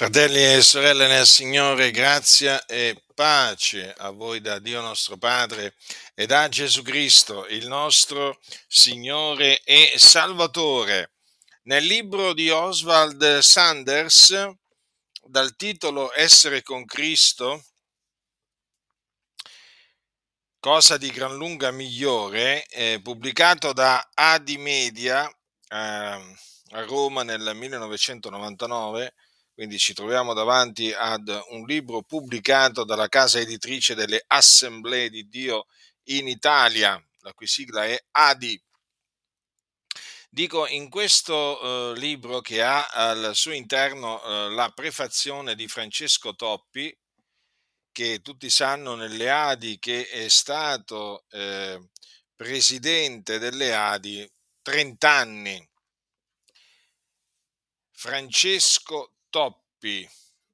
Fratelli e sorelle nel Signore, grazia e pace a voi da Dio nostro Padre e da Gesù Cristo, il nostro Signore e Salvatore. Nel libro di Oswald Sanders, dal titolo Essere con Cristo, cosa di gran lunga migliore, eh, pubblicato da Adi Media eh, a Roma nel 1999, quindi ci troviamo davanti ad un libro pubblicato dalla casa editrice delle Assemblee di Dio in Italia, la cui sigla è ADI. Dico, in questo eh, libro che ha al suo interno eh, la prefazione di Francesco Toppi, che tutti sanno nelle Adi che è stato eh, presidente delle Adi 30 anni. Francesco Toppi,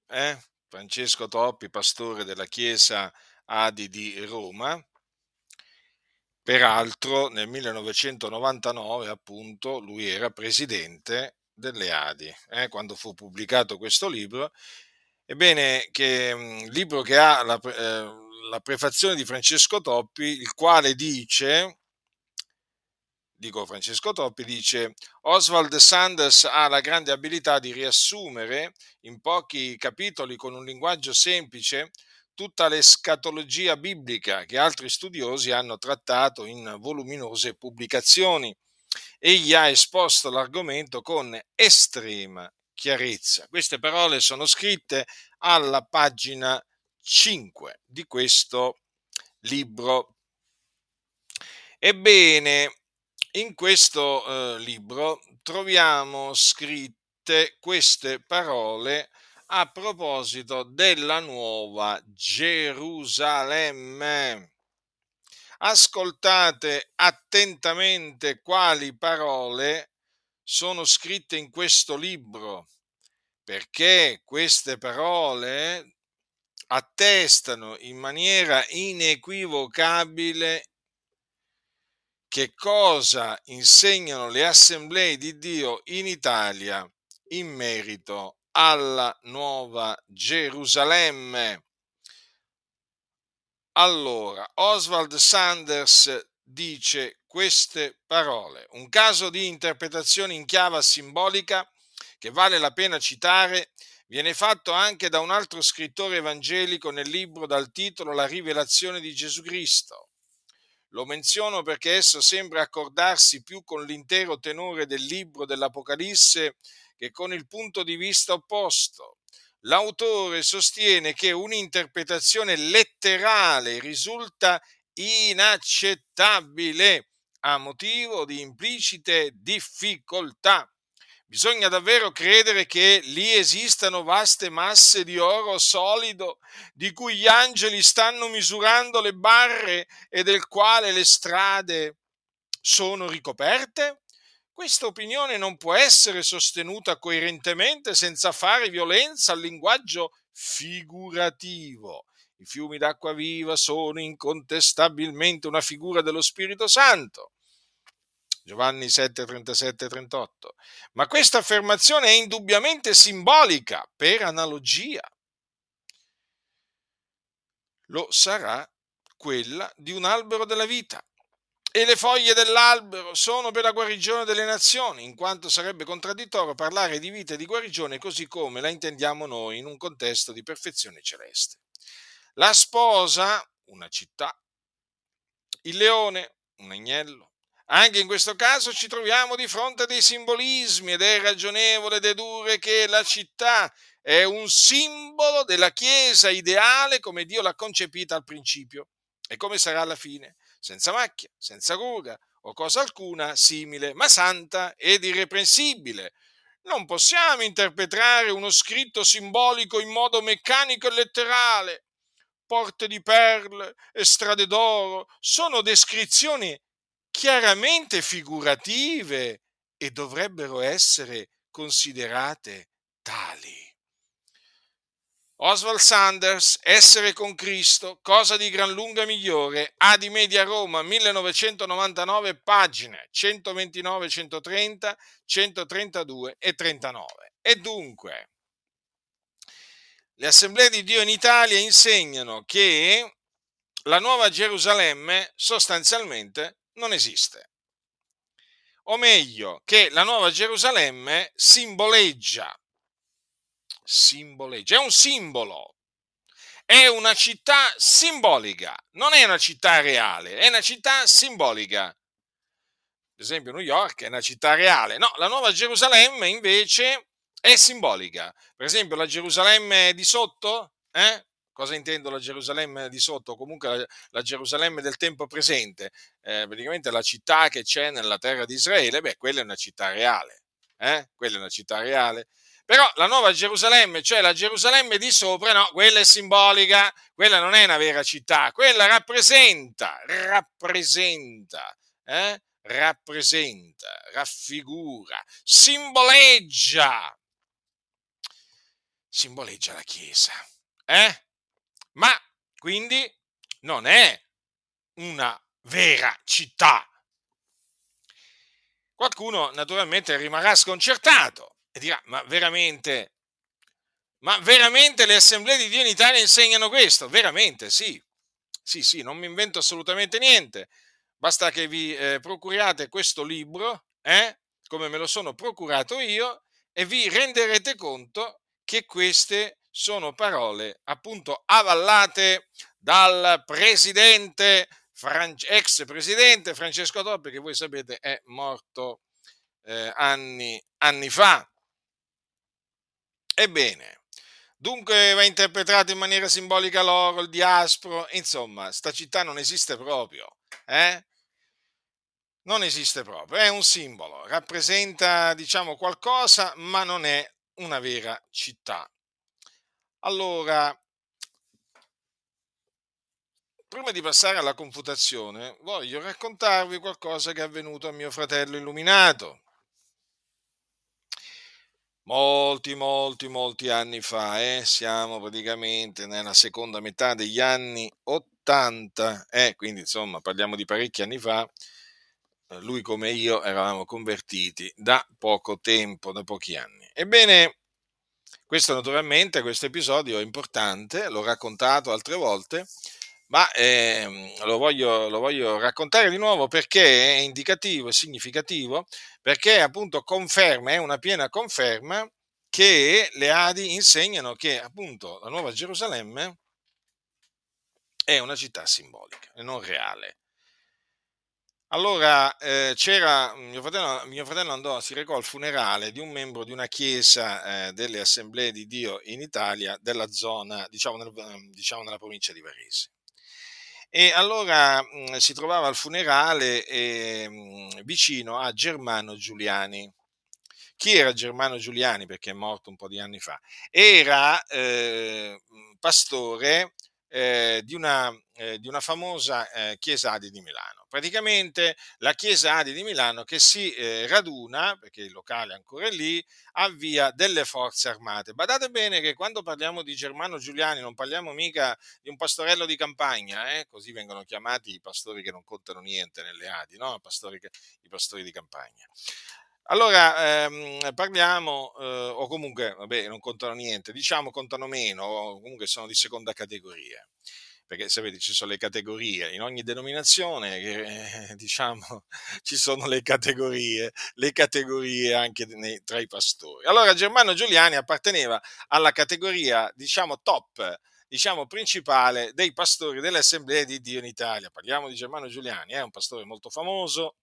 eh? Francesco Toppi, pastore della Chiesa Adi di Roma. Peraltro nel 1999 appunto lui era presidente delle Adi, eh? quando fu pubblicato questo libro. Ebbene, che il libro che ha la, eh, la prefazione di Francesco Toppi, il quale dice, dico Francesco Toppi, dice Oswald Sanders ha la grande abilità di riassumere in pochi capitoli con un linguaggio semplice tutta l'escatologia biblica che altri studiosi hanno trattato in voluminose pubblicazioni. Egli ha esposto l'argomento con estrema chiarezza. Queste parole sono scritte alla pagina 5 di questo libro. Ebbene, in questo eh, libro troviamo scritte queste parole a proposito della nuova Gerusalemme. Ascoltate attentamente quali parole sono scritte in questo libro, perché queste parole attestano in maniera inequivocabile che cosa insegnano le assemblee di Dio in Italia in merito alla nuova Gerusalemme. Allora, Oswald Sanders dice queste parole, un caso di interpretazione in chiave simbolica che vale la pena citare viene fatto anche da un altro scrittore evangelico nel libro dal titolo La rivelazione di Gesù Cristo. Lo menziono perché esso sembra accordarsi più con l'intero tenore del libro dell'Apocalisse che con il punto di vista opposto. L'autore sostiene che un'interpretazione letterale risulta inaccettabile a motivo di implicite difficoltà. Bisogna davvero credere che lì esistano vaste masse di oro solido di cui gli angeli stanno misurando le barre e del quale le strade sono ricoperte? Questa opinione non può essere sostenuta coerentemente senza fare violenza al linguaggio figurativo. I fiumi d'acqua viva sono incontestabilmente una figura dello Spirito Santo. Giovanni 7, 37 38. Ma questa affermazione è indubbiamente simbolica per analogia. Lo sarà quella di un albero della vita. E le foglie dell'albero sono per la guarigione delle nazioni, in quanto sarebbe contraddittorio parlare di vita e di guarigione così come la intendiamo noi in un contesto di perfezione celeste. La sposa, una città, il leone, un agnello, anche in questo caso ci troviamo di fronte a dei simbolismi ed è ragionevole dedurre che la città è un simbolo della Chiesa ideale come Dio l'ha concepita al principio e come sarà alla fine, senza macchia, senza ruga o cosa alcuna simile, ma santa ed irreprensibile. Non possiamo interpretare uno scritto simbolico in modo meccanico e letterale. Porte di perle e strade d'oro sono descrizioni chiaramente figurative e dovrebbero essere considerate tali. Oswald Sanders, Essere con Cristo, cosa di gran lunga migliore, A di Media Roma, 1999, pagine 129, 130, 132 e 39. E dunque, le assemblee di Dio in Italia insegnano che la nuova Gerusalemme sostanzialmente non esiste. O meglio, che la nuova Gerusalemme simboleggia, simboleggia, è un simbolo, è una città simbolica, non è una città reale, è una città simbolica. Ad esempio New York è una città reale, no, la nuova Gerusalemme invece è simbolica. Per esempio la Gerusalemme di sotto, eh? Cosa intendo la Gerusalemme di sotto? Comunque la, la Gerusalemme del tempo presente, eh, praticamente la città che c'è nella terra di Israele, beh, quella è una città reale, eh? Quella è una città reale. Però la nuova Gerusalemme, cioè la Gerusalemme di sopra, no, quella è simbolica, quella non è una vera città, quella rappresenta, rappresenta, eh? rappresenta, raffigura, simboleggia, simboleggia la Chiesa. Eh? Ma quindi non è una vera città. Qualcuno naturalmente rimarrà sconcertato e dirà, ma veramente, ma veramente le assemblee di Dio in Italia insegnano questo? Veramente, sì. Sì, sì, non mi invento assolutamente niente. Basta che vi eh, procuriate questo libro, eh, come me lo sono procurato io, e vi renderete conto che queste sono parole appunto avallate dal presidente, ex presidente Francesco Toppi, che voi sapete è morto eh, anni, anni fa. Ebbene, dunque va interpretato in maniera simbolica l'oro, il diaspro, insomma, sta città non esiste proprio, eh? Non esiste proprio, è un simbolo, rappresenta diciamo qualcosa, ma non è una vera città. Allora, prima di passare alla confutazione, voglio raccontarvi qualcosa che è avvenuto a mio fratello illuminato. Molti, molti, molti anni fa, eh? siamo praticamente nella seconda metà degli anni 80, eh? quindi insomma parliamo di parecchi anni fa, lui come io eravamo convertiti da poco tempo, da pochi anni. Ebbene, questo naturalmente, questo episodio è importante, l'ho raccontato altre volte, ma eh, lo, voglio, lo, voglio, raccontare di nuovo perché è indicativo, è significativo, perché appunto conferma, è una piena conferma che le Adi insegnano che appunto la Nuova Gerusalemme è una città simbolica e non reale. Allora, eh, c'era mio fratello, mio fratello andò, si recò al funerale di un membro di una chiesa eh, delle Assemblee di Dio in Italia, della zona, diciamo, nel, diciamo nella provincia di Varese. E allora mh, si trovava al funerale eh, vicino a Germano Giuliani. Chi era Germano Giuliani? Perché è morto un po' di anni fa. Era eh, pastore eh, di, una, eh, di, una, famosa chiesa di Milano. Praticamente la chiesa Adi di Milano che si eh, raduna, perché il locale è ancora lì, avvia delle forze armate. Badate bene che quando parliamo di Germano Giuliani non parliamo mica di un pastorello di campagna, eh, così vengono chiamati i pastori che non contano niente nelle Adi, no? pastori i pastori di campagna. Allora, ehm, parliamo, eh, o comunque, vabbè, non contano niente, diciamo contano meno, o comunque sono di seconda categoria, perché sapete ci sono le categorie, in ogni denominazione, eh, diciamo, ci sono le categorie, le categorie anche nei, tra i pastori. Allora, Germano Giuliani apparteneva alla categoria, diciamo, top, diciamo, principale dei pastori delle assemblee di Dio in Italia. Parliamo di Germano Giuliani, è un pastore molto famoso,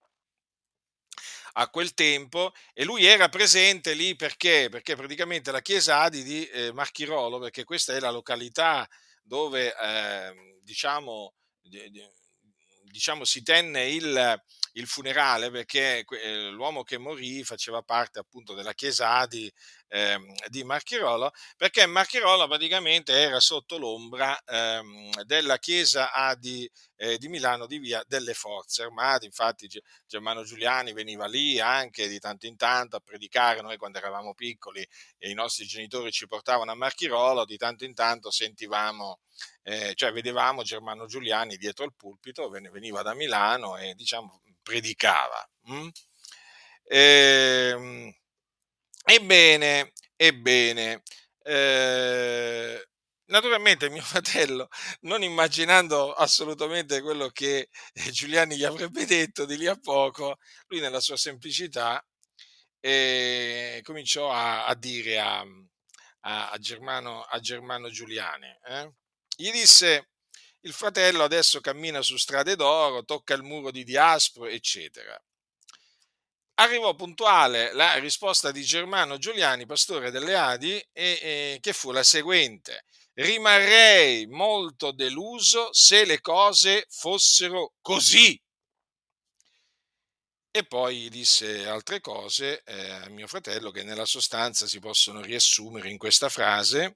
a quel tempo e lui era presente lì perché? Perché praticamente la chiesa di eh, Marchirolo, perché questa è la località dove eh, diciamo, diciamo, si tenne il, il funerale perché eh, l'uomo che morì faceva parte appunto della chiesa Adi eh, di Marchirolo, perché Marchirolo praticamente era sotto l'ombra ehm, della chiesa Adi eh, di Milano di via delle forze. Armate, infatti Germano Giuliani veniva lì anche di tanto in tanto a predicare, noi quando eravamo piccoli e i nostri genitori ci portavano a Marchirolo, di tanto in tanto sentivamo eh, cioè vedevamo Germano Giuliani dietro il pulpito, veniva da Milano e diciamo predicava. Mm? E, ehm, ebbene, ebbene eh, naturalmente mio fratello, non immaginando assolutamente quello che eh, Giuliani gli avrebbe detto di lì a poco, lui nella sua semplicità eh, cominciò a, a dire a, a, Germano, a Germano Giuliani, eh? gli disse il fratello adesso cammina su strade d'oro, tocca il muro di Diaspro, eccetera. Arrivò puntuale la risposta di Germano Giuliani, pastore delle Adi, e, e, che fu la seguente. Rimarrei molto deluso se le cose fossero così. E poi disse altre cose eh, a mio fratello che nella sostanza si possono riassumere in questa frase.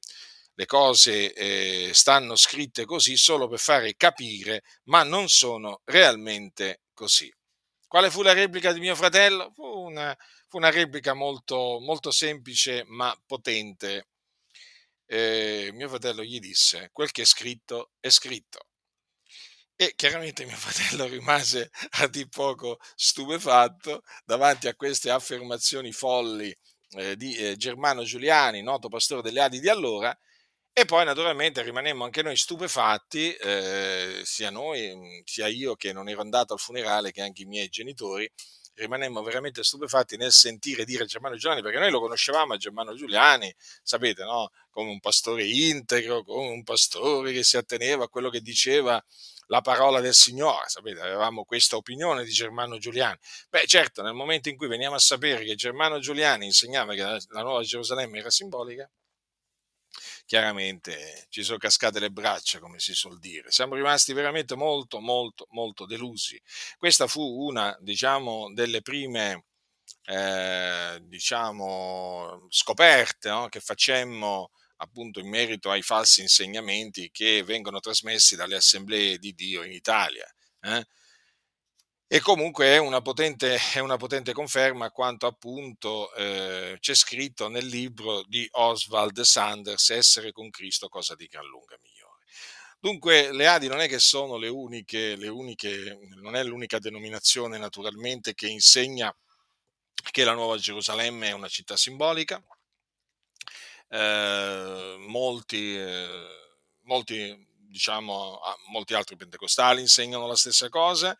Le cose eh, stanno scritte così solo per fare capire, ma non sono realmente così. Quale fu la replica di mio fratello? Fu una, fu una replica molto, molto semplice ma potente. Eh, mio fratello gli disse, quel che è scritto è scritto. E chiaramente mio fratello rimase a di poco stupefatto davanti a queste affermazioni folli eh, di eh, Germano Giuliani, noto pastore delle Adi di allora, e poi naturalmente rimanemmo anche noi stupefatti, eh, sia noi, mm, sia io che non ero andato al funerale, che anche i miei genitori, rimanemmo veramente stupefatti nel sentire dire Germano Giuliani, perché noi lo conoscevamo a Germano Giuliani, sapete, no? come un pastore integro, come un pastore che si atteneva a quello che diceva la parola del Signore, sapete, avevamo questa opinione di Germano Giuliani. Beh, certo, nel momento in cui veniamo a sapere che Germano Giuliani insegnava che la nuova Gerusalemme era simbolica, chiaramente ci sono cascate le braccia, come si suol dire. Siamo rimasti veramente molto, molto, molto delusi. Questa fu una, diciamo, delle prime, eh, diciamo, scoperte no? che facemmo appunto in merito ai falsi insegnamenti che vengono trasmessi dalle assemblee di Dio in Italia. Eh? E comunque è una potente, è una potente conferma quanto appunto eh, c'è scritto nel libro di Oswald Sanders, Essere con Cristo, cosa di gran lunga migliore. Dunque le Adi non è che sono le uniche, le uniche, non è l'unica denominazione naturalmente che insegna che la Nuova Gerusalemme è una città simbolica. Eh, molti, eh, molti, diciamo, molti altri pentecostali insegnano la stessa cosa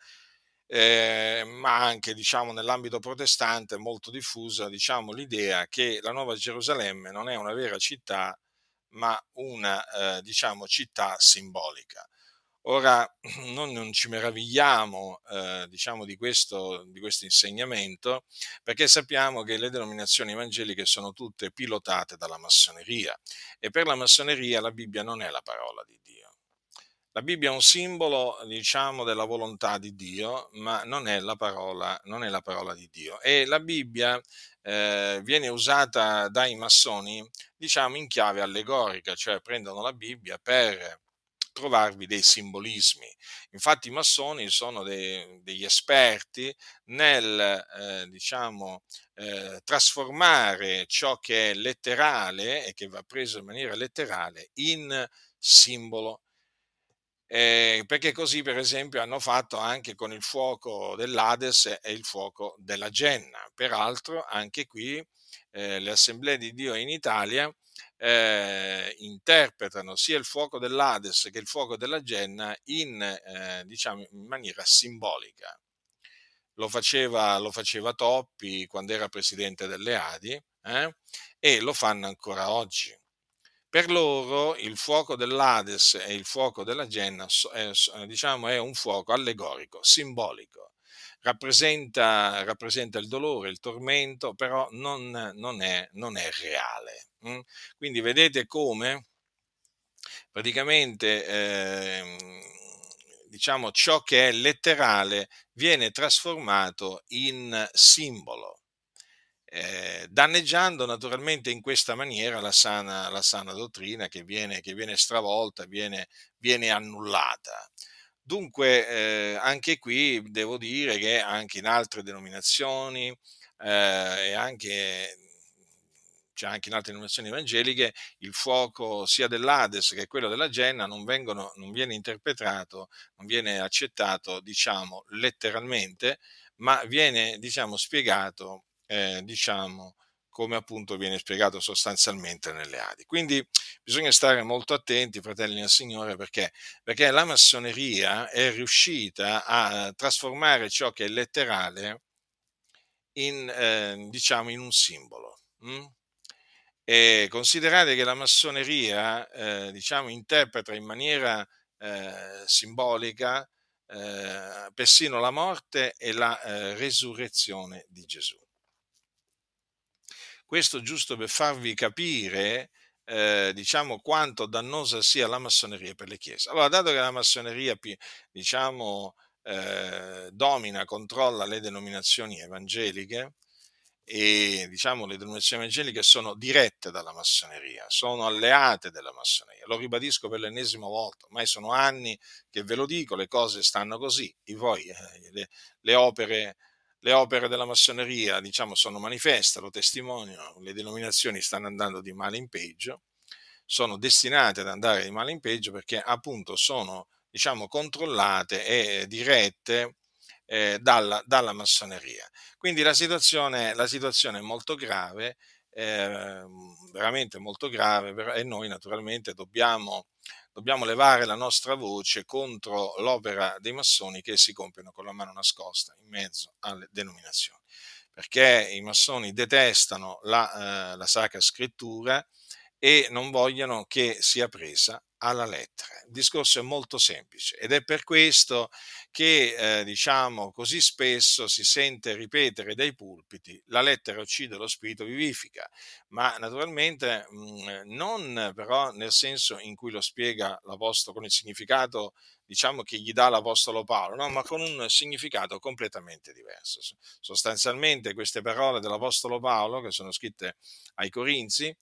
eh, ma anche diciamo, nell'ambito protestante è molto diffusa diciamo, l'idea che la Nuova Gerusalemme non è una vera città, ma una eh, diciamo, città simbolica. Ora, noi non ci meravigliamo eh, diciamo, di, questo, di questo insegnamento perché sappiamo che le denominazioni evangeliche sono tutte pilotate dalla massoneria e per la massoneria la Bibbia non è la parola di la Bibbia è un simbolo, diciamo, della volontà di Dio, ma non è la parola, è la parola di Dio. E la Bibbia eh, viene usata dai massoni, diciamo, in chiave allegorica, cioè prendono la Bibbia per trovarvi dei simbolismi. Infatti i massoni sono dei, degli esperti nel, eh, diciamo, eh, trasformare ciò che è letterale e che va preso in maniera letterale in simbolo eh, perché così per esempio hanno fatto anche con il fuoco dell'Ades e il fuoco della Genna. Peraltro anche qui eh, le assemblee di Dio in Italia eh, interpretano sia il fuoco dell'Ades che il fuoco della Genna in, eh, diciamo, in maniera simbolica. Lo faceva, lo faceva, Toppi quando era presidente delle Adi eh, e lo fanno ancora oggi. Per loro il fuoco dell'Ades e il fuoco della Genna è, diciamo, è un fuoco allegorico, simbolico. Rappresenta, rappresenta, il dolore, il tormento, però non, non, è, non è, reale. Mm? Quindi vedete come praticamente eh, diciamo, ciò che è letterale viene trasformato in simbolo eh, danneggiando naturalmente in questa maniera la sana, la sana dottrina che viene, che viene stravolta, viene, viene annullata. Dunque, eh, anche qui devo dire che anche in altre denominazioni eh, e anche, cioè anche in altre denominazioni evangeliche, il fuoco sia dell'Ades che quello della Genna non, vengono, non viene interpretato, non viene accettato, diciamo, letteralmente, ma viene, diciamo, spiegato eh, diciamo, come appunto viene spiegato sostanzialmente nelle Adi. Quindi bisogna stare molto attenti, fratelli del Signore, perché, perché la massoneria è riuscita a trasformare ciò che è letterale in, eh, diciamo, in un simbolo. Hm? E considerate che la massoneria, eh, diciamo, interpreta in maniera eh, simbolica eh, persino la morte e la eh, resurrezione di Gesù. Questo giusto per farvi capire, eh, diciamo, quanto dannosa sia la massoneria per le chiese. Allora, dato che la massoneria, diciamo, eh, domina, controlla le denominazioni evangeliche, e diciamo le denominazioni evangeliche sono dirette dalla massoneria, sono alleate della massoneria. Lo ribadisco per l'ennesima volta, ormai sono anni che ve lo dico, le cose stanno così, e voi, eh, le, le, opere, le opere della massoneria diciamo, sono manifeste, lo testimoniano, le denominazioni stanno andando di male in peggio, sono destinate ad andare di male in peggio perché appunto sono diciamo, controllate e dirette eh, dalla, dalla, massoneria. Quindi la situazione, la situazione è molto grave, eh, veramente molto grave, e noi naturalmente dobbiamo, dobbiamo levare la nostra voce contro l'opera dei massoni che si compiono con la mano nascosta in mezzo alle denominazioni. Perché i massoni detestano la, eh, la Sacra Scrittura e non vogliono che sia presa alla lettera. Il discorso è molto semplice ed è per questo che, eh, diciamo, così spesso si sente ripetere dai pulpiti la lettera uccide, lo spirito vivifica, ma naturalmente mh, mm, non però nel senso in cui lo spiega l'Apostolo con il significato diciamo che gli dà l'Apostolo Paolo, no? ma con un significato completamente diverso. Sostanzialmente queste parole dell'Apostolo Paolo, che sono scritte ai Corinzi,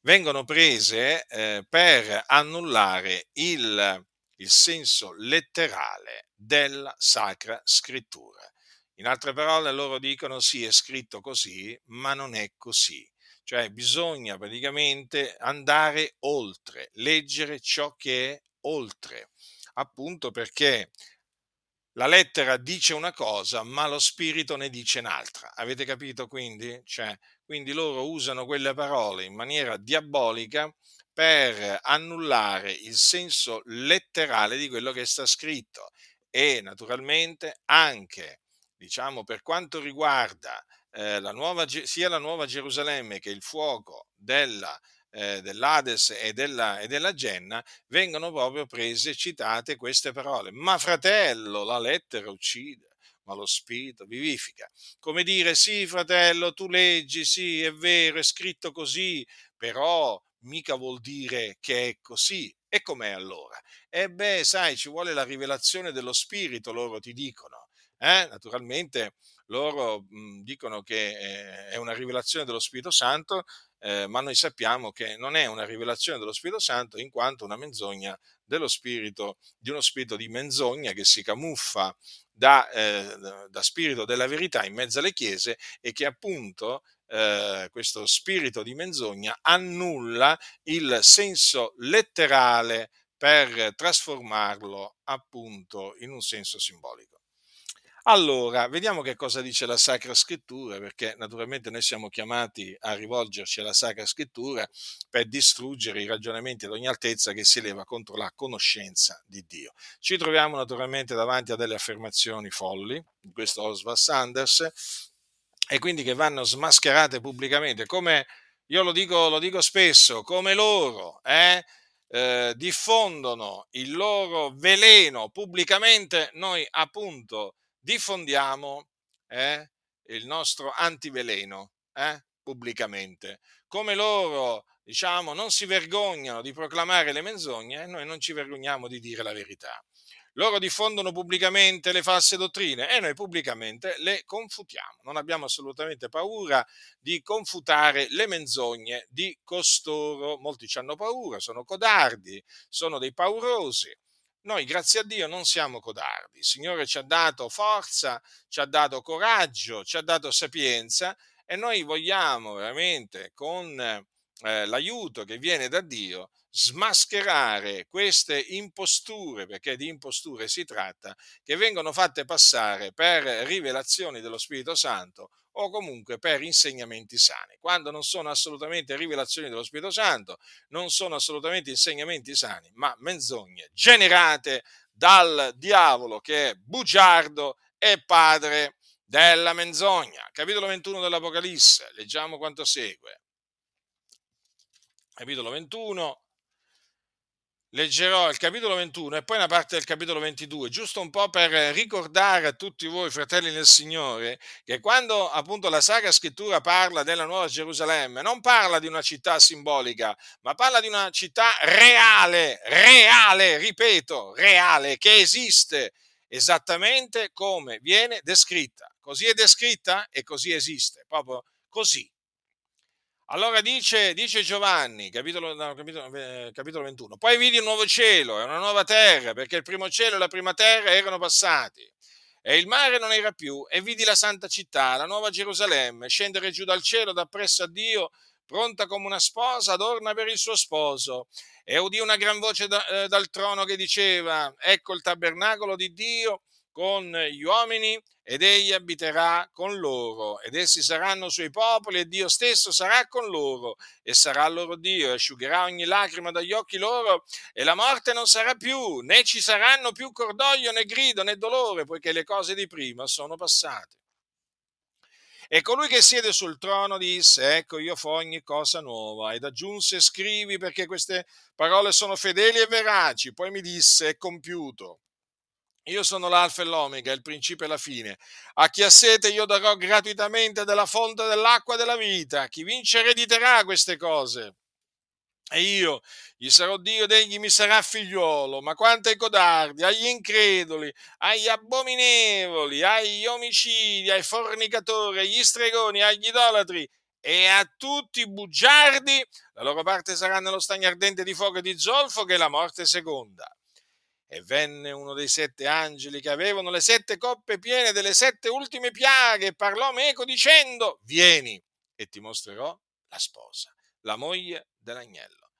vengono prese eh, per annullare il, il senso letterale della Sacra Scrittura. In altre parole, loro dicono sì, è scritto così, ma non è così. Cioè bisogna praticamente andare oltre, leggere ciò che è oltre, appunto perché la lettera dice una cosa, ma lo spirito ne dice un'altra. Avete capito quindi? Cioè, quindi loro usano quelle parole in maniera diabolica per annullare il senso letterale di quello che sta scritto e naturalmente anche, diciamo, per quanto riguarda eh, la nuova, sia la nuova Gerusalemme che il fuoco della, eh, dell'Ades e della, e della Genna, vengono proprio prese citate queste parole. Ma fratello, la lettera uccide ma lo Spirito vivifica. Come dire, sì, fratello, tu leggi, sì, è vero, è scritto così, però mica vuol dire che è così. E com'è allora? E beh, sai, ci vuole la rivelazione dello Spirito, loro ti dicono. Eh? Naturalmente loro mh, dicono che eh, è una rivelazione dello Spirito Santo, eh, ma noi sappiamo che non è una rivelazione dello Spirito Santo in quanto una menzogna dello spirito, di uno spirito di menzogna che si camuffa da, eh, da spirito della verità in mezzo alle chiese e che appunto eh, questo spirito di menzogna annulla il senso letterale per trasformarlo appunto in un senso simbolico. Allora, vediamo che cosa dice la Sacra Scrittura, perché naturalmente noi siamo chiamati a rivolgerci alla Sacra Scrittura per distruggere i ragionamenti ad ogni altezza che si leva contro la conoscenza di Dio. Ci troviamo naturalmente davanti a delle affermazioni folli, di questo Oswald Sanders, e quindi che vanno smascherate pubblicamente, come io lo dico, lo dico spesso, come loro, eh? Eh, diffondono il loro veleno pubblicamente, noi appunto diffondiamo eh, il nostro antiveleno eh, pubblicamente. Come loro, diciamo, non si vergognano di proclamare le menzogne, noi non ci vergogniamo di dire la verità. Loro diffondono pubblicamente le false dottrine e noi pubblicamente le confutiamo. Non abbiamo assolutamente paura di confutare le menzogne di costoro. Molti ci hanno paura, sono codardi, sono dei paurosi. Noi, grazie a Dio, non siamo codardi. Il Signore ci ha dato forza, ci ha dato coraggio, ci ha dato sapienza e noi vogliamo veramente con eh, l'aiuto che viene da Dio, smascherare queste imposture, perché di imposture si tratta, che vengono fatte passare per rivelazioni dello Spirito Santo o comunque per insegnamenti sani. Quando non sono assolutamente rivelazioni dello Spirito Santo, non sono assolutamente insegnamenti sani, ma menzogne generate dal diavolo che è bugiardo e padre della menzogna. Capitolo 21 dell'Apocalisse, leggiamo quanto segue. Capitolo 21, leggerò il capitolo 21 e poi una parte del capitolo 22, giusto un po' per ricordare a tutti voi, fratelli nel Signore, che quando appunto la Sacra Scrittura parla della Nuova Gerusalemme, non parla di una città simbolica, ma parla di una città reale, reale, ripeto, reale, che esiste esattamente come viene descritta. Così è descritta e così esiste, proprio così. Allora dice, dice Giovanni, capitolo, no, capitolo, eh, capitolo, 21, poi vidi un nuovo cielo e una nuova terra, perché il primo cielo e la prima terra erano passati e il mare non era più, e vidi la santa città, la nuova Gerusalemme, scendere giù dal cielo da presso a Dio, pronta come una sposa adorna per il suo sposo. E udì una gran voce da, eh, dal trono che diceva, ecco il tabernacolo di Dio con gli uomini ed egli abiterà con loro ed essi saranno suoi popoli e Dio stesso sarà con loro e sarà loro Dio e asciugherà ogni lacrima dagli occhi loro e la morte non sarà più né ci saranno più cordoglio né grido né dolore poiché le cose di prima sono passate. E colui che siede sul trono disse, ecco io fo ogni cosa nuova, ed aggiunse, scrivi perché queste parole sono fedeli e veraci. Poi mi disse, è compiuto. Io sono l'alfa e l'omega, il principio e la fine. A chi ha sete io darò gratuitamente della fonte dell'acqua della vita. Chi vince erediterà queste cose. E io gli sarò Dio ed egli mi sarà figliuolo. Ma quanto ai codardi, agli increduli, agli abominevoli, agli omicidi, ai fornicatori, agli stregoni, agli idolatri e a tutti i bugiardi, la loro parte sarà nello stagno ardente di fuoco e di zolfo che è la morte seconda. E venne uno dei sette angeli che avevano le sette coppe piene delle sette ultime piaghe e parlò meco dicendo, vieni e ti mostrerò la sposa, la moglie dell'agnello.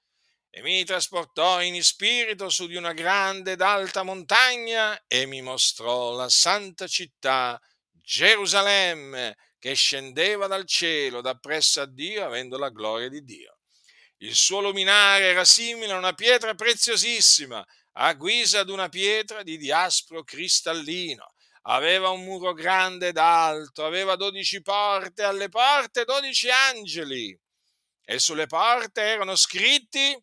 E mi trasportò in spirito su di una grande ed alta montagna e mi mostrò la santa città, Gerusalemme, che scendeva dal cielo da presso a Dio avendo la gloria di Dio. Il suo luminare era simile a una pietra preziosissima, a guisa d'una pietra di diaspro cristallino. Aveva un muro grande ed alto, aveva dodici porte, alle porte dodici angeli e sulle porte erano scritti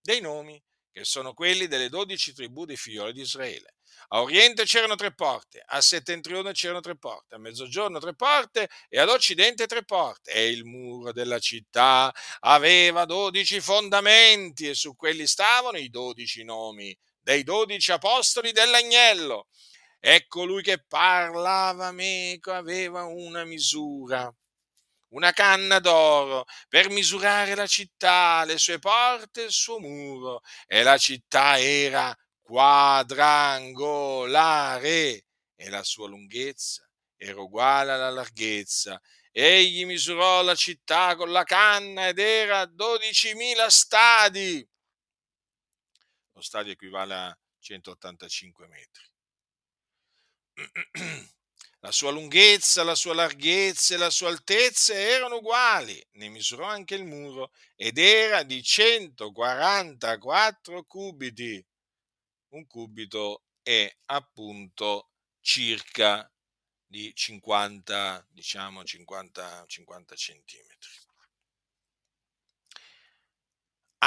dei nomi, che sono quelli delle dodici tribù dei figlioli di Israele. A oriente c'erano tre porte, a settentrione c'erano tre porte, a mezzogiorno tre porte e ad occidente tre porte. E il muro della città aveva dodici fondamenti e su quelli stavano i dodici nomi dei dodici apostoli dell'agnello. E colui che parlava meco aveva una misura, una canna d'oro per misurare la città, le sue porte e il suo muro. E la città era quadrangolare e la sua lunghezza era uguale alla larghezza. Egli misurò la città con la canna ed era 12.000 stadi lo stadio equivale a 185 metri. La sua lunghezza, la sua larghezza e la sua altezza erano uguali, ne misurò anche il muro ed era di 144 cubiti. Un cubito è appunto circa di 50, diciamo 50, 50 centimetri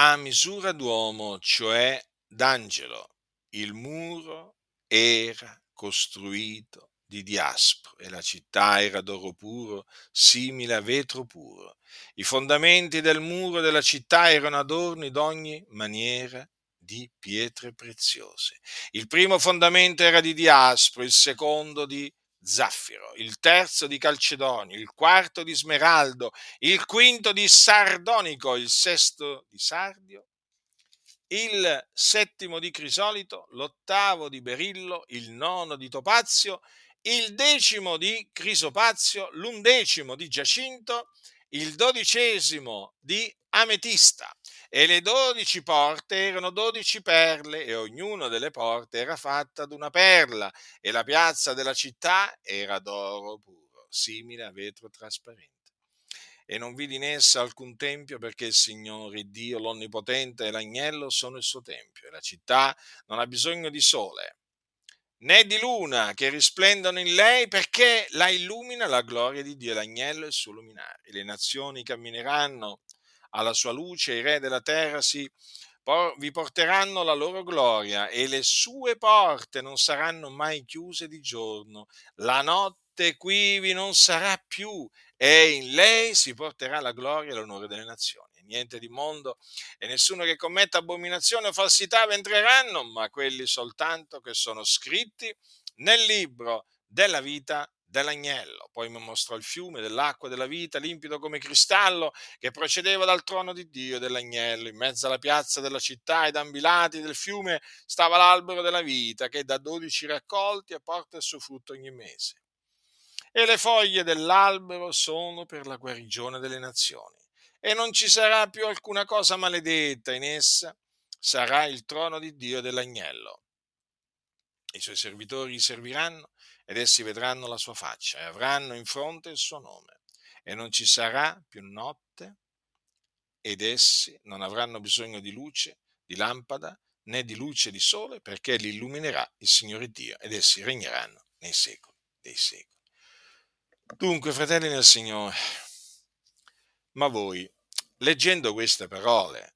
a misura d'uomo, cioè d'angelo. Il muro era costruito di diaspro e la città era d'oro puro, simile a vetro puro. I fondamenti del muro della città erano adorni d'ogni maniera di pietre preziose. Il primo fondamento era di diaspro, il secondo di zaffiro, il terzo di calcedonio, il quarto di smeraldo, il quinto di sardonico, il sesto di sardio il settimo di crisolito, l'ottavo di berillo, il nono di topazio, il decimo di crisopazio, l'undecimo di giacinto il dodicesimo di ametista e le dodici porte erano dodici perle e ognuna delle porte era fatta d'una perla e la piazza della città era d'oro puro, simile a vetro trasparente. E non vidi in essa alcun tempio perché il Signore, Dio, l'Onnipotente e l'Agnello sono il suo tempio e la città non ha bisogno di sole né di luna che risplendono in lei perché la illumina la gloria di Dio, l'agnello e il suo luminare. Le nazioni cammineranno alla sua luce, i re della terra si, vi porteranno la loro gloria e le sue porte non saranno mai chiuse di giorno. La notte quivi non sarà più e in lei si porterà la gloria e l'onore delle nazioni niente di mondo, e nessuno che commetta abominazione o falsità entreranno, ma quelli soltanto che sono scritti nel libro della vita dell'agnello. Poi mi mostrò il fiume dell'acqua della vita, limpido come cristallo, che procedeva dal trono di Dio e dell'agnello. In mezzo alla piazza della città, ed ambilati del fiume, stava l'albero della vita, che da dodici raccolti e porta il suo frutto ogni mese. E le foglie dell'albero sono per la guarigione delle nazioni e non ci sarà più alcuna cosa maledetta in essa, sarà il trono di Dio dell'agnello. I suoi servitori gli serviranno ed essi vedranno la sua faccia e avranno in fronte il suo nome e non ci sarà più notte ed essi non avranno bisogno di luce, di lampada né di luce di sole perché li illuminerà il Signore Dio ed essi regneranno nei secoli dei secoli. Dunque, fratelli nel Signore, ma voi, leggendo queste parole,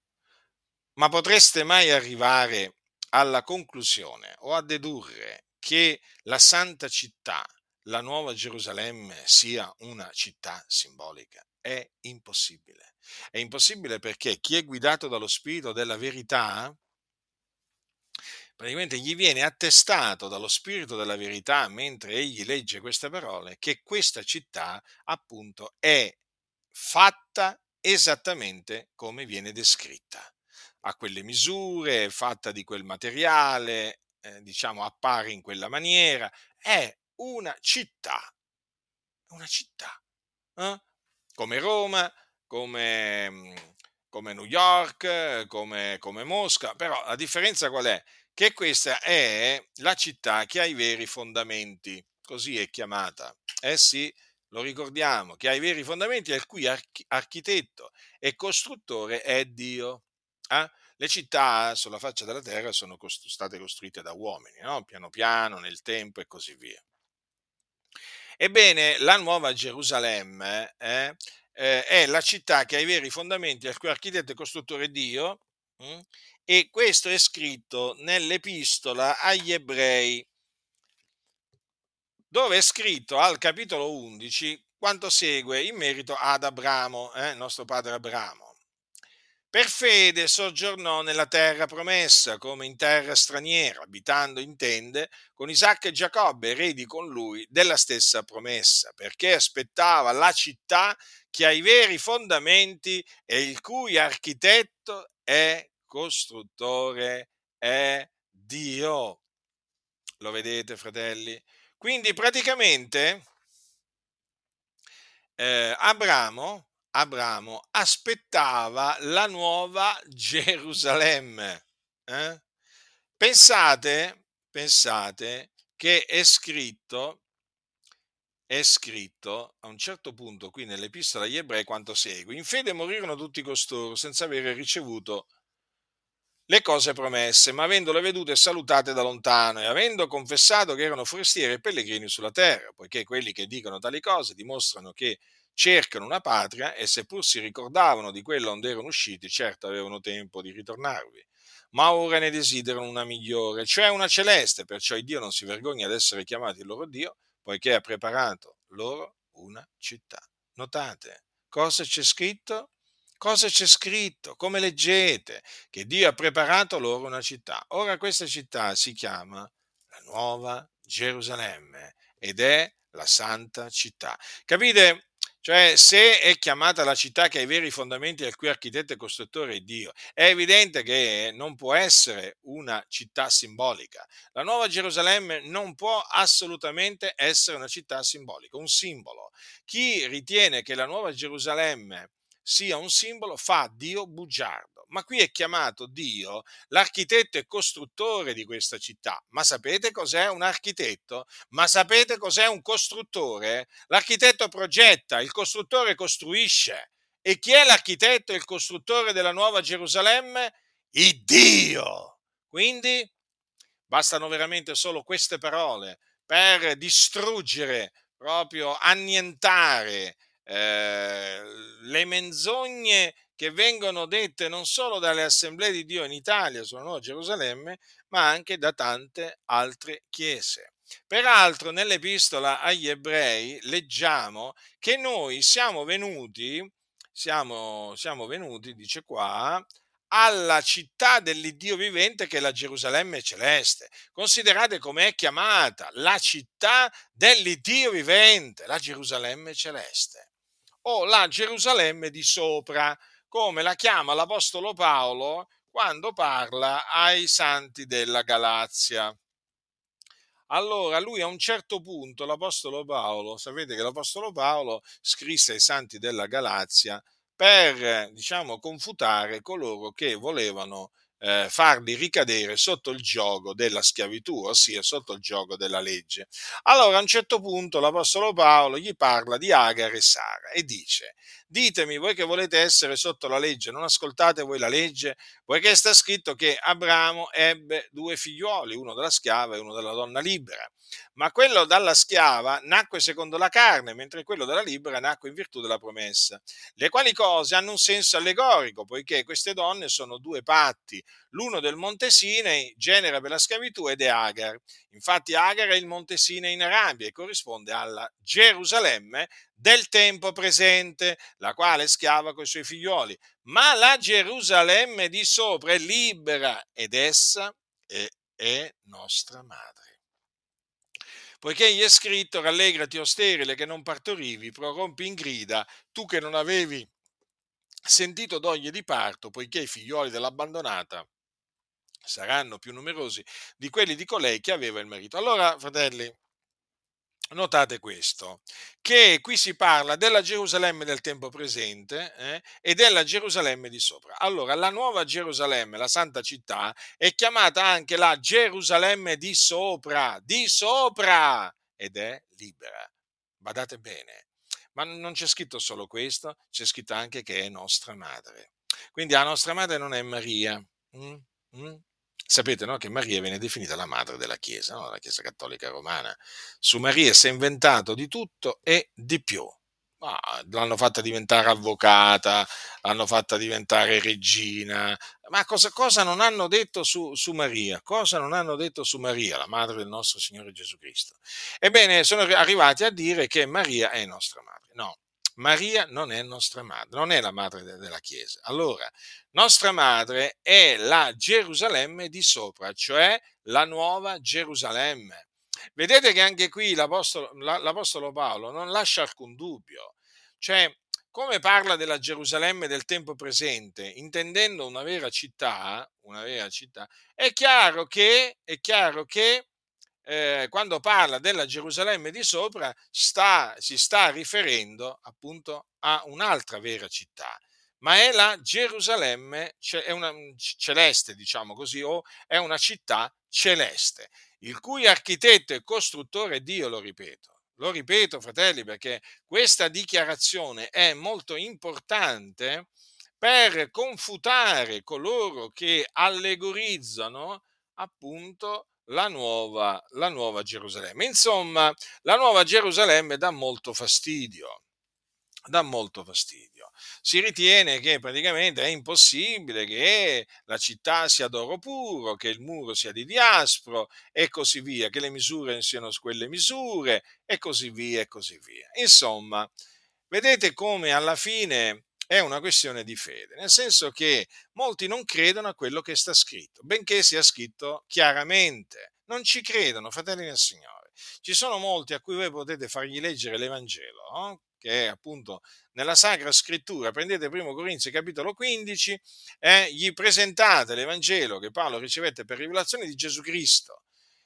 ma potreste mai arrivare alla conclusione o a dedurre che la santa città, la nuova Gerusalemme, sia una città simbolica? È impossibile. È impossibile perché chi è guidato dallo Spirito della verità, praticamente gli viene attestato dallo Spirito della verità mentre egli legge queste parole che questa città appunto è fatta esattamente come viene descritta. Ha quelle misure, è fatta di quel materiale, eh, diciamo appare in quella maniera, è una città, una città, eh? come Roma, come, mm, come New York, come, come Mosca, però la differenza qual è? Che questa è la città che ha i veri fondamenti, così è chiamata. Eh sì, lo ricordiamo, che ha i veri fondamenti e il cui arch- architetto e costruttore è Dio. Eh? Le città sulla faccia della terra sono costru- state costruite da uomini, no? piano piano, nel tempo e così via. Ebbene, la nuova Gerusalemme eh, eh, è la città che ha i veri fondamenti, al cui architetto e costruttore è Dio, hm? E questo è scritto nell'epistola agli ebrei dove è scritto al capitolo 11 quanto segue in merito ad Abramo, eh, nostro padre Abramo. Per fede soggiornò nella terra promessa, come in terra straniera, abitando in tende con Isacco e Giacobbe, eredi con lui della stessa promessa, perché aspettava la città che ha i veri fondamenti e il cui architetto e costruttore è Dio. Lo vedete, fratelli? Quindi praticamente eh, Abramo, Abramo, aspettava la nuova Gerusalemme. Eh? Pensate, pensate che è scritto, è scritto a un certo punto qui nell'epistola agli ebrei quanto segue. In fede morirono tutti costoro senza avere ricevuto le cose promesse, ma avendole vedute salutate da lontano e avendo confessato che erano forestieri e pellegrini sulla terra, poiché quelli che dicono tali cose dimostrano che cercano una patria e seppur si ricordavano di quella onde erano usciti, certo avevano tempo di ritornarvi. Ma ora ne desiderano una migliore, cioè una celeste, perciò Dio non si vergogna ad essere chiamati il loro Dio, poiché ha preparato loro una città. Notate cosa c'è scritto? Cosa c'è scritto? Come leggete? Che Dio ha preparato loro una città. Ora questa città si chiama la Nuova Gerusalemme ed è la Santa Città. Capite? Cioè, se è chiamata la città che ha i veri fondamenti al cui architetto e costruttore è Dio, è evidente che non può essere una città simbolica. La Nuova Gerusalemme non può assolutamente essere una città simbolica, un simbolo. Chi ritiene che la Nuova Gerusalemme sia un simbolo fa Dio bugiardo ma qui è chiamato Dio l'architetto e costruttore di questa città. Ma sapete cos'è un architetto? Ma sapete cos'è un costruttore? L'architetto progetta, il costruttore costruisce. E chi è l'architetto e il costruttore della Nuova Gerusalemme? Il Dio. Quindi bastano veramente solo queste parole per distruggere, proprio annientare eh, le menzogne che vengono dette non solo dalle assemblee di Dio in Italia sulla Nuova Gerusalemme, ma anche da tante altre chiese. Peraltro nell'epistola agli ebrei leggiamo che noi siamo venuti, siamo, siamo venuti, dice qua, alla città dell'Iddio vivente che è la Gerusalemme celeste. Considerate com'è chiamata la città dell'Iddio vivente, la Gerusalemme celeste o la Gerusalemme di sopra, come la chiama l'Apostolo Paolo quando parla ai santi della Galazia. Allora lui a un certo punto, l'Apostolo Paolo, sapete che l'Apostolo Paolo scrisse ai santi della Galazia per, diciamo, confutare coloro che volevano eh, farli ricadere sotto il gioco della schiavitù, ossia sotto il gioco della legge. Allora a un certo punto l'Apostolo Paolo gli parla di Agar e Sara e dice, ditemi voi che volete essere sotto la legge, non ascoltate voi la legge, poiché sta scritto che Abramo ebbe due figlioli, uno della schiava e uno della donna libera. Ma quello dalla schiava nacque secondo la carne, mentre quello della libera nacque in virtù della promessa, le quali cose hanno un senso allegorico, poiché queste donne sono due patti, l'uno del monte Sinai, genera per la schiavitù, ed è Agar. Infatti Agar è il monte Sinai in Arabia e corrisponde alla Gerusalemme del tempo presente, la quale è schiava con i suoi figlioli, ma la Gerusalemme di sopra è libera ed essa è, è nostra madre poiché gli è scritto rallegrati o sterile che non partorivi, prorompi in grida, tu che non avevi sentito doglie di parto, poiché i figlioli dell'abbandonata saranno più numerosi di quelli di colei che aveva il marito. Allora, fratelli, notate questo, che qui si parla della Gerusalemme del tempo presente eh, e della Gerusalemme di sopra. Allora, la nuova Gerusalemme, la santa città, è chiamata anche la Gerusalemme di sopra, di sopra, ed è libera. Badate bene. Ma non c'è scritto solo questo, c'è scritto anche che è nostra madre. Quindi la nostra madre non è Maria. Mm? Mm? Sapete no, che Maria viene definita la madre della Chiesa, no? la Chiesa cattolica romana. Su Maria si è inventato di tutto e di più. Ah, l'hanno fatta diventare avvocata, l'hanno fatta diventare regina, ma cosa, cosa non hanno detto su, su, Maria? Cosa non hanno detto su Maria, la madre del nostro Signore Gesù Cristo? Ebbene, sono arrivati a dire che Maria è nostra madre. No, Maria non è nostra madre, non è la madre de- della Chiesa. Allora, nostra madre è la Gerusalemme di sopra, cioè la nuova Gerusalemme. Vedete che anche qui l'Apostolo, l'Apostolo Paolo non lascia alcun dubbio. Cioè, come parla della Gerusalemme del tempo presente, intendendo una vera città, una vera città, è chiaro che, è chiaro che eh, quando parla della Gerusalemme di sopra, sta, si sta riferendo appunto a un'altra vera città, ma è la Gerusalemme, è una celeste, diciamo così, o è una città celeste, il cui architetto e costruttore è Dio, lo ripeto. Lo ripeto, fratelli, perché questa dichiarazione è molto importante per confutare coloro che allegorizzano appunto la nuova, la nuova Gerusalemme. Insomma, la nuova Gerusalemme dà molto fastidio dà molto fastidio. Si ritiene che praticamente è impossibile che la città sia d'oro puro, che il muro sia di diaspro e così via, che le misure siano quelle misure e così via e così via. Insomma, vedete come alla fine è una questione di fede, nel senso che molti non credono a quello che sta scritto, benché sia scritto chiaramente. Non ci credono, fratelli del Signore. Ci sono molti a cui voi potete fargli leggere l'Evangelo, eh? che è appunto nella Sacra Scrittura, prendete 1 Corinzi capitolo 15, eh, gli presentate l'Evangelo che Paolo ricevette per rivelazione di Gesù Cristo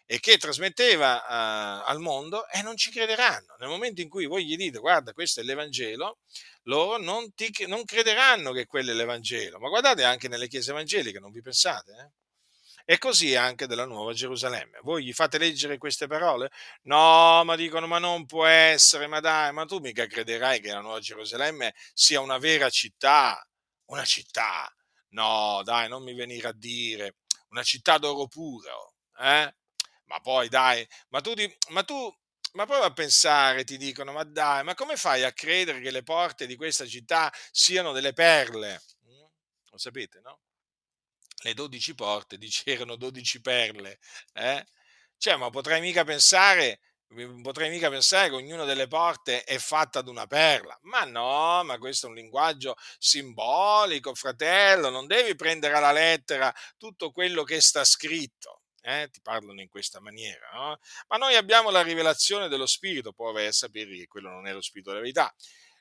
e che trasmetteva uh, al mondo e non ci crederanno. Nel momento in cui voi gli dite guarda questo è l'Evangelo, loro non, ti, non crederanno che quello è l'Evangelo. Ma guardate anche nelle chiese evangeliche, non vi pensate? Eh? E così anche della Nuova Gerusalemme. Voi gli fate leggere queste parole? No, ma dicono, ma non può essere, ma dai, ma tu mica crederai che la Nuova Gerusalemme sia una vera città, una città. No, dai, non mi venire a dire, una città d'oro puro, eh? Ma poi dai, ma tu, ma tu ma prova a pensare, ti dicono, ma dai, ma come fai a credere che le porte di questa città siano delle perle? Mm? Lo sapete, no? Le dodici porte, dice, erano dodici perle. Eh? Cioè, ma potrei mica pensare, potrei mica pensare che ognuna delle porte è fatta ad una perla. Ma no, ma questo è un linguaggio simbolico, fratello, non devi prendere alla lettera tutto quello che sta scritto eh, ti parlano in questa maniera, no? ma noi abbiamo la rivelazione dello Spirito, poi a sapere che quello non è lo Spirito della verità.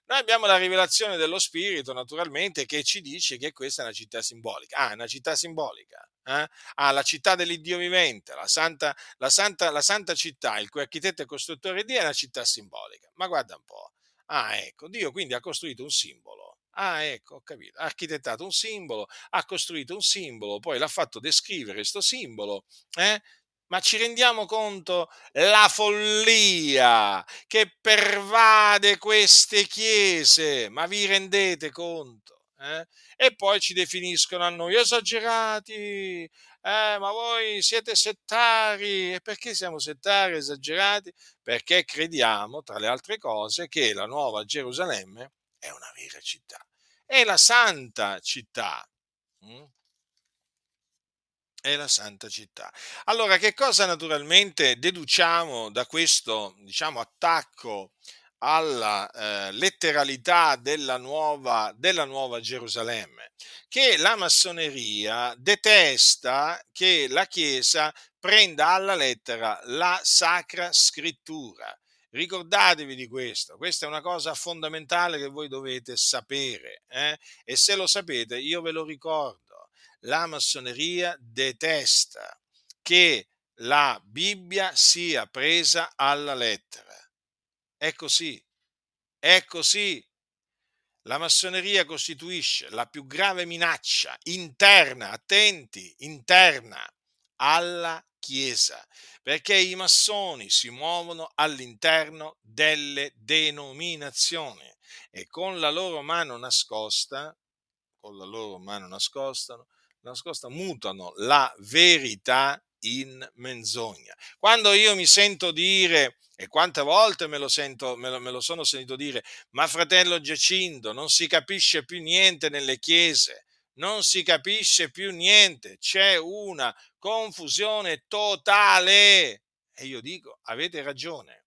Noi abbiamo la rivelazione dello Spirito, naturalmente, che ci dice che questa è una città simbolica. Ah, è una città simbolica. Eh? Ah, la città dell'Iddio vivente, la santa, la, santa, la santa città, il cui architetto e costruttore Dio è una città simbolica. Ma guarda un po'. Ah, ecco, Dio quindi ha costruito un simbolo Ah, ecco, ho capito. Ha architettato un simbolo, ha costruito un simbolo, poi l'ha fatto descrivere questo simbolo, eh? Ma ci rendiamo conto la follia che pervade queste chiese? Ma vi rendete conto? Eh? E poi ci definiscono a noi esagerati, eh, ma voi siete settari. E perché siamo settari, esagerati? Perché crediamo, tra le altre cose, che la nuova Gerusalemme è una vera città, è la santa città. Mm? È la santa città. Allora, che cosa naturalmente deduciamo da questo, diciamo, attacco alla eh, letteralità della nuova, della nuova Gerusalemme? Che la massoneria detesta che la Chiesa prenda alla lettera la sacra scrittura Ricordatevi di questo, questa è una cosa fondamentale che voi dovete sapere eh? e se lo sapete io ve lo ricordo, la massoneria detesta che la Bibbia sia presa alla lettera. È così, è così. La massoneria costituisce la più grave minaccia interna, attenti, interna alla Chiesa, perché i massoni si muovono all'interno delle denominazioni e con la loro mano nascosta, con la loro mano nascosta, mutano la verità in menzogna. Quando io mi sento dire, e quante volte me lo, sento, me lo, me lo sono sentito dire, ma fratello Giacinto, non si capisce più niente nelle chiese, non si capisce più niente, c'è una confusione totale. E io dico, avete ragione,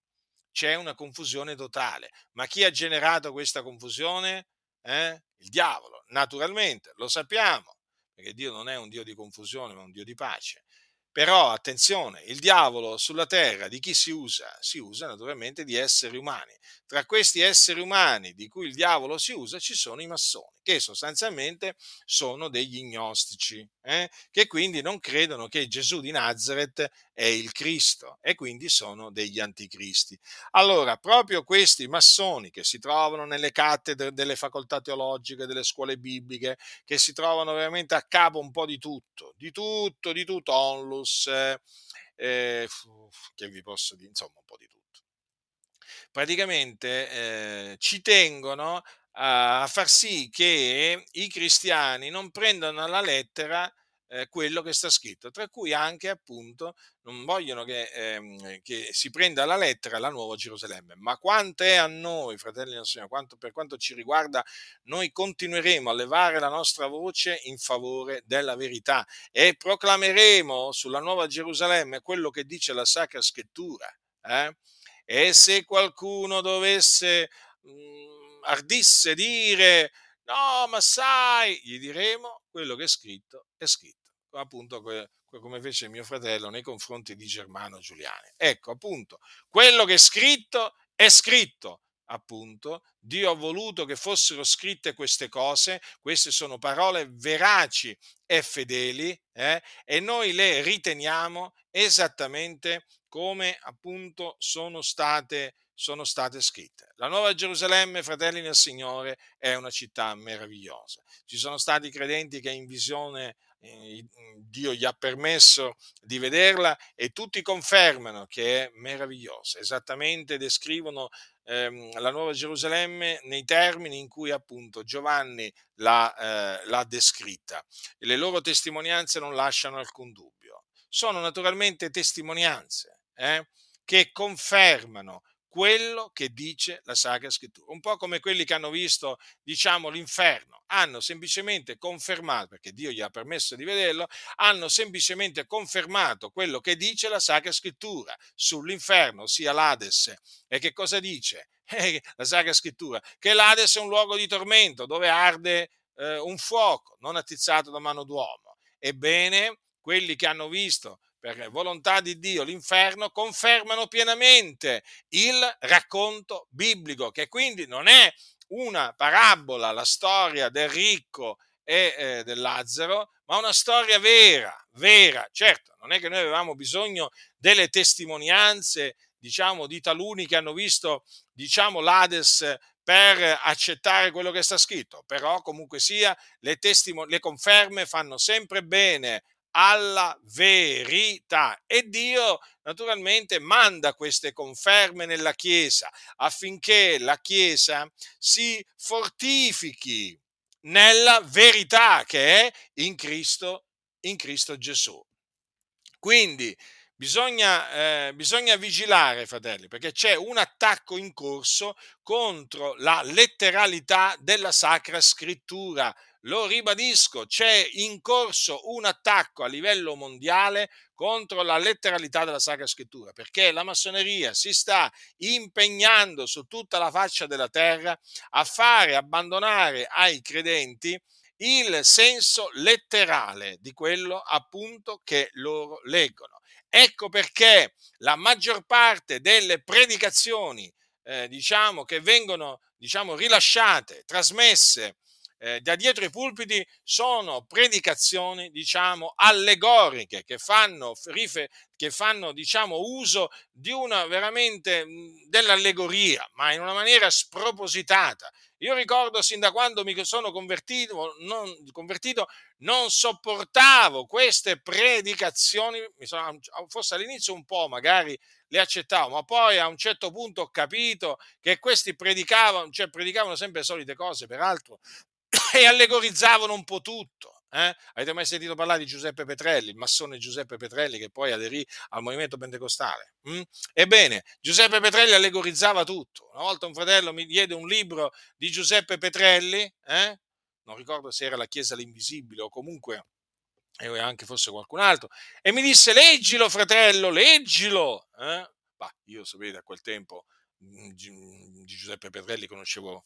c'è una confusione totale. Ma chi ha generato questa confusione? Eh? Il diavolo, naturalmente, lo sappiamo, perché Dio non è un Dio di confusione, ma un Dio di pace. Però attenzione, il diavolo sulla terra di chi si usa? Si usa naturalmente di esseri umani. Tra questi esseri umani di cui il diavolo si usa ci sono i massoni, che sostanzialmente sono degli gnostici, eh? che quindi non credono che Gesù di Nazareth è il Cristo e quindi sono degli anticristi. Allora, proprio questi massoni che si trovano nelle cattedre delle facoltà teologiche, delle scuole bibliche, che si trovano veramente a capo un po' di tutto, di tutto, di tutto, onlus, eh, eh, che vi posso dire, insomma un po' di tutto. Praticamente eh, ci tengono a far sì che i cristiani non prendano alla lettera eh, quello che sta scritto, tra cui anche appunto non vogliono che, ehm, che, si prenda alla lettera la nuova Gerusalemme, ma quanto è a noi, fratelli del Signore, quanto, per quanto ci riguarda, noi continueremo a levare la nostra voce in favore della verità e proclameremo sulla nuova Gerusalemme quello che dice la Sacra Scrittura. Eh? E se qualcuno dovesse, mh, mm, ardisse dire, no, ma sai, gli diremo quello che è scritto, è scritto appunto come fece mio fratello nei confronti di Germano Giuliani. Ecco, appunto, quello che è scritto è scritto. appunto, Dio ha voluto che fossero scritte queste cose, queste sono parole veraci e fedeli, eh, e noi le riteniamo esattamente come appunto sono state, sono state scritte. La Nuova Gerusalemme, fratelli nel Signore, è una città meravigliosa. Ci sono stati credenti che in visione Dio gli ha permesso di vederla e tutti confermano che è meravigliosa. Esattamente descrivono ehm, la Nuova Gerusalemme nei termini in cui appunto Giovanni l'ha, eh, l'ha descritta. Le loro testimonianze non lasciano alcun dubbio. Sono naturalmente testimonianze eh, che confermano quello che dice la Sacra Scrittura. Un po' come quelli che hanno visto, diciamo, l'inferno, hanno semplicemente confermato, perché Dio gli ha permesso di vederlo, hanno semplicemente confermato quello che dice la Sacra Scrittura sull'inferno, ossia l'Ades. E che cosa dice? Eh, la Sacra Scrittura, che l'Ades è un luogo di tormento dove arde eh, un fuoco non attizzato da mano d'uomo. Ebbene, quelli che hanno visto per volontà di Dio l'inferno, confermano pienamente il racconto biblico, che quindi non è una parabola, la storia del ricco e eh, del Lazzaro, ma una storia vera, vera. Certo, non è che noi avevamo bisogno delle testimonianze, diciamo, di taluni che hanno visto, diciamo, l'Ades per accettare quello che sta scritto, però comunque sia le, testimon- le conferme fanno sempre bene alla verità. E Dio naturalmente manda queste conferme nella Chiesa affinché la Chiesa si fortifichi nella verità che è in Cristo, in Cristo Gesù. Quindi bisogna, eh, bisogna vigilare, fratelli, perché c'è un attacco in corso contro la letteralità della Sacra Scrittura lo ribadisco, c'è in corso un attacco a livello mondiale contro la letteralità della Sacra Scrittura, perché la massoneria si sta impegnando su tutta la faccia della terra a fare abbandonare ai credenti il senso letterale di quello appunto che loro leggono. Ecco perché la maggior parte delle predicazioni, eh, diciamo, che vengono diciamo, rilasciate, trasmesse eh, da dietro i pulpiti sono predicazioni, diciamo, allegoriche che fanno, rife, che fanno diciamo, uso di una veramente dell'allegoria, ma in una maniera spropositata. Io ricordo sin da quando mi sono convertito, non, convertito, non sopportavo queste predicazioni, forse all'inizio un po' magari le accettavo, ma poi a un certo punto ho capito che questi predicavano, cioè predicavano sempre le solite cose, peraltro e allegorizzavano un po' tutto. Eh? Avete mai sentito parlare di Giuseppe Petrelli, il massone Giuseppe Petrelli che poi aderì al movimento pentecostale? Mm? Ebbene, Giuseppe Petrelli allegorizzava tutto. Una volta un fratello mi diede un libro di Giuseppe Petrelli, eh? non ricordo se era La Chiesa l'Invisibile o comunque e anche fosse qualcun altro, e mi disse leggilo fratello, leggilo. Eh? Bah, io sapete a quel tempo di Giuseppe Petrelli conoscevo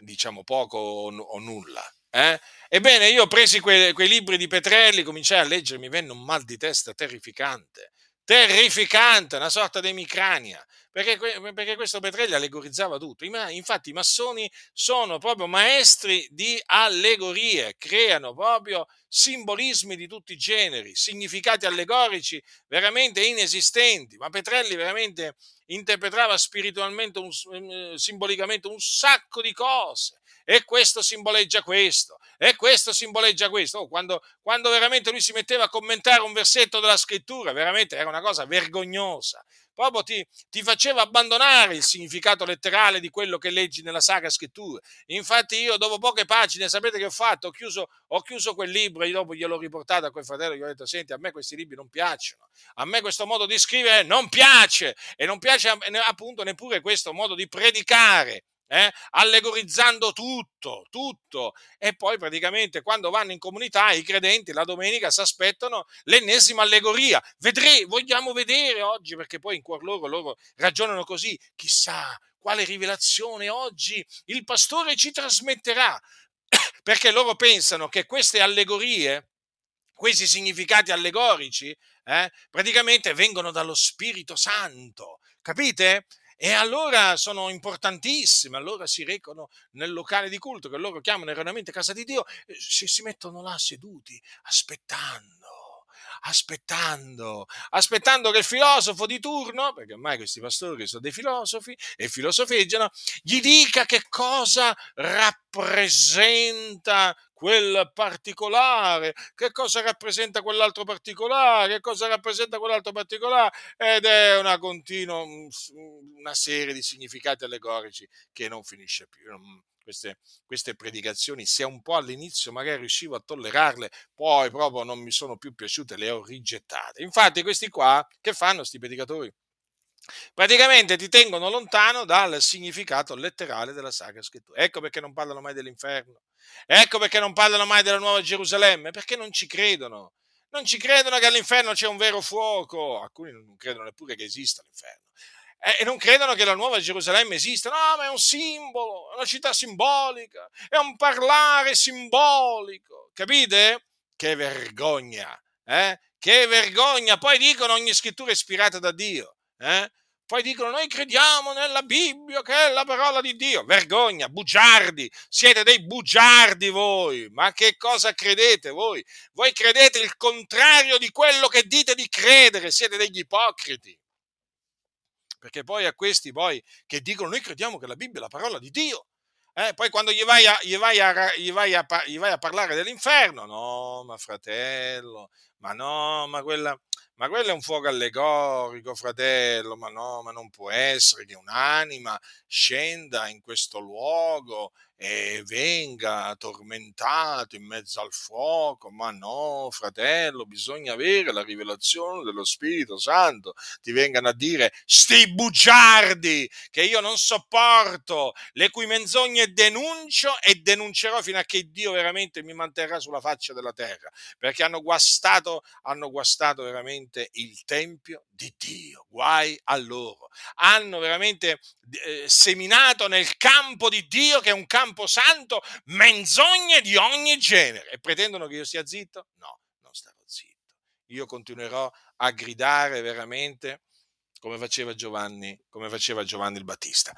diciamo poco o, nulla. Eh? Ebbene, io ho preso quei, quei libri di Petrelli, cominciai a leggere, mi venne un mal di testa terrificante terrificante, una sorta di emicrania, perché, perché, questo Petrelli allegorizzava tutto. Infatti i massoni sono proprio maestri di allegorie, creano proprio simbolismi di tutti i generi, significati allegorici veramente inesistenti, ma Petrelli veramente interpretava spiritualmente, un, eh, simbolicamente un sacco di cose e questo simboleggia questo, e questo simboleggia questo. Oh, quando, quando veramente lui si metteva a commentare un versetto della scrittura, veramente era una cosa vergognosa. Proprio ti, ti faceva abbandonare il significato letterale di quello che leggi nella Sacra Scrittura. Infatti, io dopo poche pagine, sapete che ho fatto? Ho chiuso, ho chiuso quel libro e dopo gliel'ho riportato a quel fratello gli ho detto: Senti, a me questi libri non piacciono, a me questo modo di scrivere non piace e non piace appunto neppure questo modo di predicare eh? allegorizzando tutto, tutto. E poi praticamente quando vanno in comunità i credenti la domenica si aspettano l'ennesima allegoria. Vedrei, vogliamo vedere oggi, perché poi in cuor loro loro ragionano così, chissà quale rivelazione oggi il pastore ci trasmetterà. Perché loro pensano che queste allegorie, questi significati allegorici, eh, praticamente vengono dallo Spirito Santo. Capite? E allora sono importantissime, allora si recano nel locale di culto che loro chiamano erroneamente casa di Dio, si, si mettono là seduti aspettando, aspettando, aspettando che il filosofo di turno, perché ormai questi pastori sono dei filosofi e filosofeggiano, gli dica che cosa rappresenta quel particolare, che cosa rappresenta quell'altro particolare, che cosa rappresenta quell'altro particolare, ed è una continua, una serie di significati allegorici che non finisce più. Queste, queste, predicazioni, se un po' all'inizio magari riuscivo a tollerarle, poi proprio non mi sono più piaciute, le ho rigettate. Infatti questi qua, che fanno questi predicatori? praticamente ti tengono lontano dal significato letterale della Sacra Scrittura. Ecco perché non parlano mai dell'inferno, ecco perché non parlano mai della Nuova Gerusalemme, perché non ci credono. Non ci credono che all'inferno c'è un vero fuoco, alcuni non credono neppure che esista l'inferno. E non credono che la Nuova Gerusalemme esista, no, ma è un simbolo, è una città simbolica, è un parlare simbolico, capite? Che vergogna, eh? Che vergogna! Poi dicono ogni scrittura è ispirata da Dio. Eh? Poi dicono noi crediamo nella Bibbia che è la parola di Dio. Vergogna, bugiardi, siete dei bugiardi voi. Ma che cosa credete voi? Voi credete il contrario di quello che dite di credere, siete degli ipocriti. Perché poi a questi poi che dicono noi crediamo che la Bibbia è la parola di Dio. Eh, poi quando gli vai, a, gli, vai a, gli, vai a, gli vai a parlare dell'inferno, no, ma fratello, ma no, ma quella, ma quello è un fuoco allegorico, fratello, ma no, ma non può essere che un'anima scenda in questo luogo e venga tormentato in mezzo al fuoco, ma no, fratello, bisogna avere la rivelazione dello Spirito Santo, ti vengano a dire sti bugiardi che io non sopporto, le cui menzogne denuncio e denuncerò fino a che Dio veramente mi manterrà sulla faccia della terra, perché hanno guastato, hanno guastato veramente veramente il Tempio di Dio, guai a loro. Hanno veramente eh, seminato nel campo di Dio, che è un campo santo, menzogne di ogni genere. E pretendono che io sia zitto? No, non starò zitto. Io continuerò a gridare veramente come faceva Giovanni, come faceva Giovanni il Battista.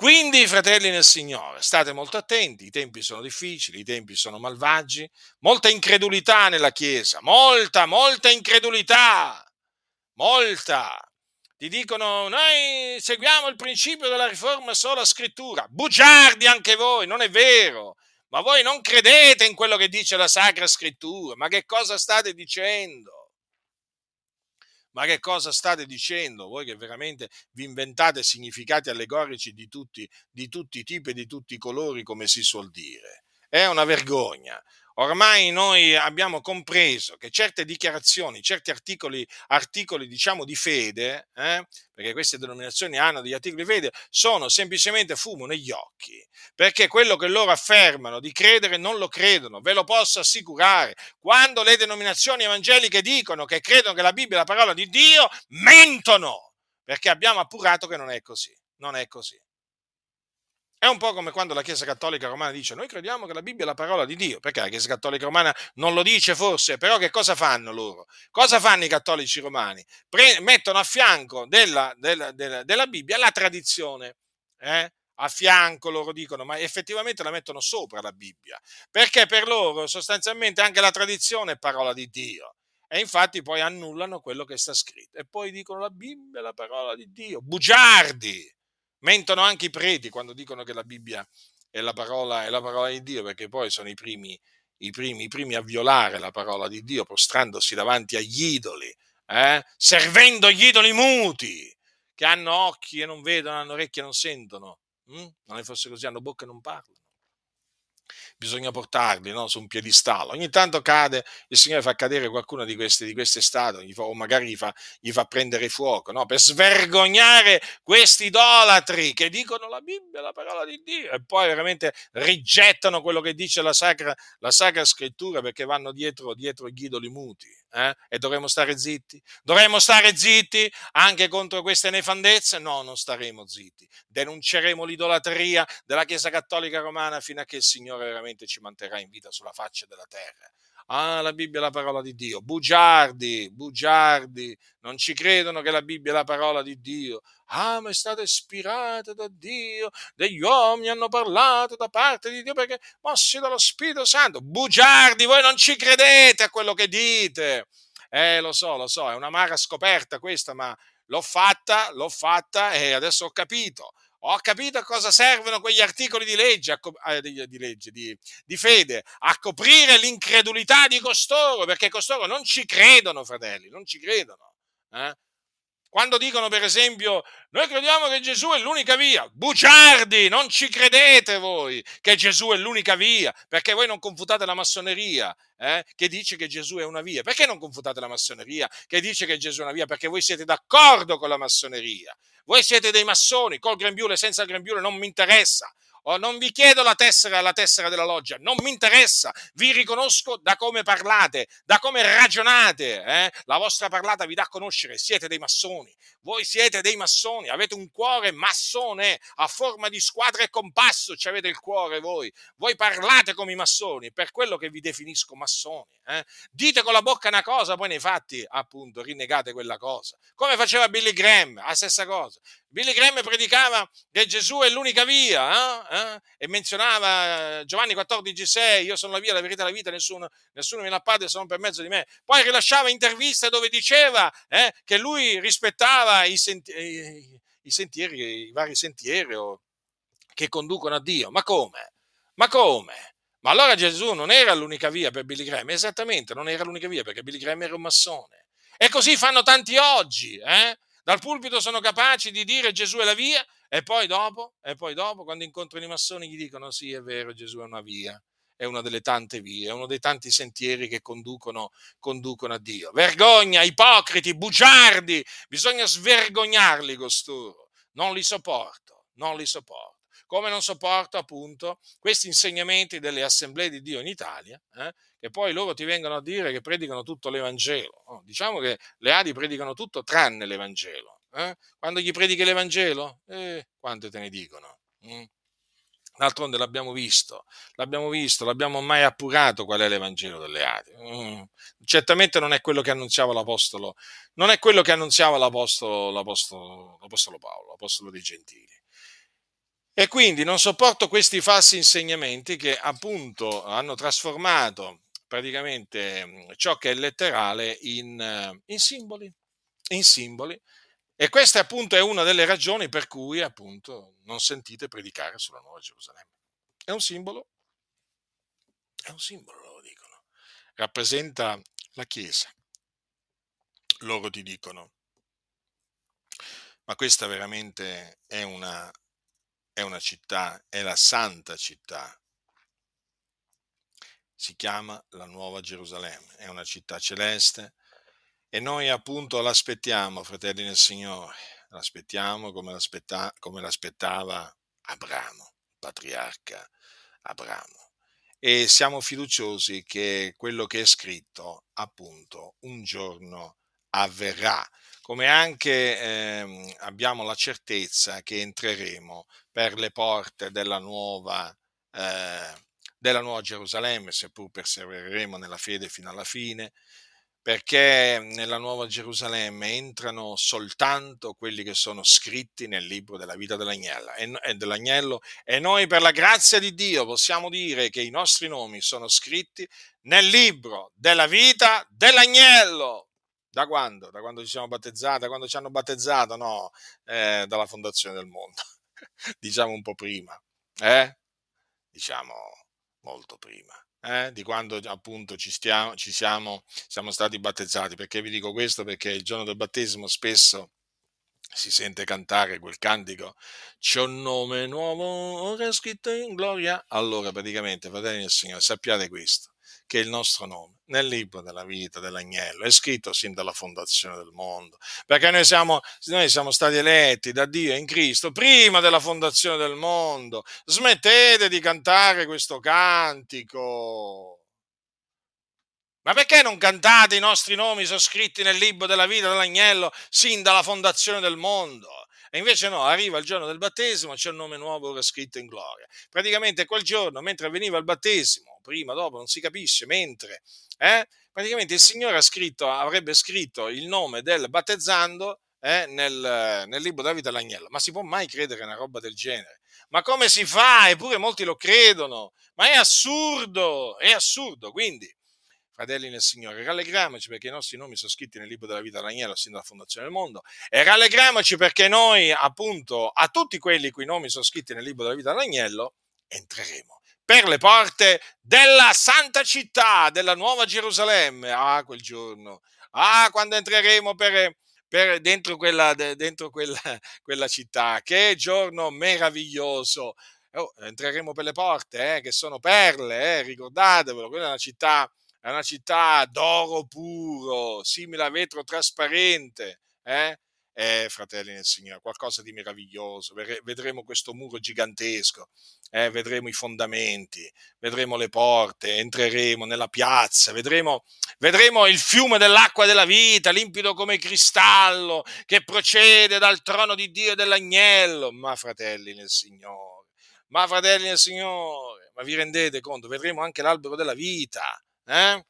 Quindi, fratelli nel Signore, state molto attenti, i tempi sono difficili, i tempi sono malvagi, molta incredulità nella Chiesa, molta, molta incredulità, molta. Ti dicono, noi seguiamo il principio della riforma sola scrittura, bugiardi anche voi, non è vero, ma voi non credete in quello che dice la Sacra Scrittura, ma che cosa state dicendo? Ma che cosa state dicendo voi che veramente vi inventate significati allegorici di tutti, di tutti i tipi e di tutti i colori, come si suol dire? È una vergogna. Ormai noi abbiamo compreso che certe dichiarazioni, certi articoli, articoli diciamo di fede, eh, perché queste denominazioni hanno degli articoli di fede, sono semplicemente fumo negli occhi, perché quello che loro affermano di credere non lo credono, ve lo posso assicurare. Quando le denominazioni evangeliche dicono che credono che la Bibbia è la parola di Dio, mentono, perché abbiamo appurato che non è così, non è così. È un po' come quando la Chiesa Cattolica Romana dice noi crediamo che la Bibbia è la parola di Dio, perché la Chiesa Cattolica Romana non lo dice forse, però che cosa fanno loro? Cosa fanno i cattolici romani? Pre- mettono a fianco della, della, della, della Bibbia la tradizione, eh? a fianco loro dicono, ma effettivamente la mettono sopra la Bibbia, perché per loro sostanzialmente anche la tradizione è parola di Dio. E infatti poi annullano quello che sta scritto. E poi dicono la Bibbia è la parola di Dio. Bugiardi! Mentono anche i preti quando dicono che la Bibbia è la parola, è la parola di Dio, perché poi sono i primi, i, primi, i primi, a violare la parola di Dio, prostrandosi davanti agli idoli, eh? servendo gli idoli muti, che hanno occhi e non vedono, hanno orecchie e non sentono. Hm? Non è forse così, hanno bocca e non parlano bisogna portarli no? su un piedistallo. Ogni tanto cade, il Signore fa cadere qualcuna di queste, di queste statue, o magari gli fa, gli fa prendere fuoco, no? per svergognare questi idolatri che dicono la Bibbia la parola di Dio e poi veramente rigettano quello che dice la Sacra, la sacra Scrittura perché vanno dietro, dietro gli idoli muti. Eh? E dovremmo stare zitti? Dovremmo stare zitti anche contro queste nefandezze? No, non staremo zitti. Denunceremo l'idolatria della Chiesa Cattolica Romana fino a che il Signore veramente ci manterrà in vita sulla faccia della terra. Ah, la Bibbia è la parola di Dio. Bugiardi, bugiardi, non ci credono che la Bibbia è la parola di Dio. Ah, ma è stata ispirata da Dio, degli uomini hanno parlato da parte di Dio perché mossi dallo Spirito Santo. Bugiardi, voi non ci credete a quello che dite. Eh, lo so, lo so, è una mara scoperta questa, ma l'ho fatta, l'ho fatta e adesso ho capito. Ho capito a cosa servono quegli articoli di legge, eh, di, di, legge di, di, fede, a coprire l'incredulità di costoro, perché costoro non ci credono, fratelli, non ci credono. Eh? Quando dicono, per esempio, noi crediamo che Gesù è l'unica via, bugiardi, non ci credete voi che Gesù è l'unica via, perché voi non confutate la massoneria, eh, che dice che Gesù è una via. Perché non confutate la massoneria che dice che Gesù è una via? Perché voi siete d'accordo con la massoneria. Voi siete dei massoni, col grembiule, senza grembiule, non mi interessa. Oh, non vi chiedo la tessera, la tessera della loggia, non mi interessa, vi riconosco da come parlate, da come ragionate. Eh? La vostra parlata vi dà a conoscere, siete dei massoni, voi siete dei massoni, avete un cuore massone a forma di squadra e compasso, ci avete il cuore voi, voi parlate come i massoni, per quello che vi definisco massoni. Eh? Dite con la bocca una cosa, poi nei fatti, appunto, rinnegate quella cosa. Come faceva Billy Graham, la stessa cosa. Billy Graham predicava che Gesù è l'unica via eh? Eh? e menzionava Giovanni 14,6: Io sono la via, la verità la vita, nessuno, nessuno viene al Padre se non per mezzo di me. Poi rilasciava interviste dove diceva eh, che lui rispettava i, senti- i, sentieri, i vari sentieri che conducono a Dio. Ma come? Ma come? Ma allora Gesù non era l'unica via per Billy Graham? Esattamente, non era l'unica via perché Billy Graham era un massone. E così fanno tanti oggi, eh? Dal pulpito sono capaci di dire Gesù è la via e poi dopo, e poi dopo quando incontrano i massoni gli dicono sì è vero Gesù è una via, è una delle tante vie, è uno dei tanti sentieri che conducono, conducono a Dio. Vergogna, ipocriti, bugiardi, bisogna svergognarli costoro, non li sopporto, non li sopporto come non sopporto appunto questi insegnamenti delle assemblee di Dio in Italia, eh, che poi loro ti vengono a dire che predicano tutto l'Evangelo. Oh, diciamo che le Adi predicano tutto tranne l'Evangelo. Eh? Quando gli predichi l'Evangelo, eh, quante te ne dicono? Mm? D'altronde l'abbiamo visto, l'abbiamo visto, l'abbiamo mai appurato qual è l'Evangelo delle Adi. Mm. Certamente non è quello che annunziava l'Apostolo, non è quello che annunziava l'Apostolo, l'Apostolo, l'Apostolo Paolo, l'Apostolo dei Gentili. E quindi non sopporto questi falsi insegnamenti che appunto hanno trasformato praticamente ciò che è letterale in, in simboli, in simboli. E questa appunto è una delle ragioni per cui appunto non sentite predicare sulla Nuova Gerusalemme. È un simbolo, è un simbolo, loro dicono. Rappresenta la Chiesa. Loro ti dicono, ma questa veramente è una è una città, è la santa città. Si chiama la Nuova Gerusalemme, è una città celeste e noi appunto l'aspettiamo, fratelli nel Signore, l'aspettiamo come, l'aspetta, come l'aspettava Abramo, patriarca Abramo. E siamo fiduciosi che quello che è scritto appunto un giorno avverrà come anche eh, abbiamo la certezza che entreremo per le porte della nuova, eh, della nuova Gerusalemme, seppur persevereremo nella fede fino alla fine, perché nella nuova Gerusalemme entrano soltanto quelli che sono scritti nel libro della vita dell'agnello e, dell'agnello e noi per la grazia di Dio possiamo dire che i nostri nomi sono scritti nel libro della vita dell'agnello. Da quando? Da quando ci siamo battezzati? Da quando ci hanno battezzato? No, eh, dalla fondazione del mondo. diciamo un po' prima. Eh? Diciamo molto prima. Eh? Di quando appunto ci, stiamo, ci siamo, siamo stati battezzati. Perché vi dico questo? Perché il giorno del battesimo spesso si sente cantare quel cantico c'è un nome nuovo ora scritto in gloria allora praticamente fratelli del Signore sappiate questo che il nostro nome nel libro della vita dell'agnello è scritto sin dalla fondazione del mondo, perché noi siamo, noi siamo stati eletti da Dio in Cristo prima della fondazione del mondo. Smettete di cantare questo cantico. Ma perché non cantate i nostri nomi sono scritti nel libro della vita dell'agnello sin dalla fondazione del mondo? E invece no, arriva il giorno del battesimo, c'è un nome nuovo ora scritto in gloria. Praticamente quel giorno, mentre avveniva il battesimo, prima, dopo, non si capisce, mentre, eh, praticamente il Signore scritto, avrebbe scritto il nome del battezzando eh, nel, nel, libro della vita dell'agnello. Ma si può mai credere una roba del genere? Ma come si fa? Eppure molti lo credono. Ma è assurdo, è assurdo. Quindi, fratelli nel Signore, rallegriamoci perché i nostri nomi sono scritti nel libro della vita dell'agnello sin dalla fondazione del mondo e rallegriamoci perché noi, appunto, a tutti quelli i cui nomi sono scritti nel libro della vita dell'agnello, entreremo per le porte della santa città, della nuova Gerusalemme. Ah, quel giorno. Ah, quando entreremo per per, dentro, quella, dentro quella, quella, città. Che giorno meraviglioso! Oh, entreremo per le porte, eh, che sono perle, eh, ricordatevelo, quella è una città, è una città d'oro puro, simile a vetro trasparente. Eh? Eh, fratelli nel Signore, qualcosa di meraviglioso. Vedremo questo muro gigantesco, eh, vedremo i fondamenti, vedremo le porte, entreremo nella piazza, vedremo, vedremo il fiume dell'acqua della vita, limpido come cristallo, che procede dal trono di Dio e dell'agnello. Ma fratelli nel Signore, ma fratelli nel Signore, ma vi rendete conto? Vedremo anche l'albero della vita. Eh?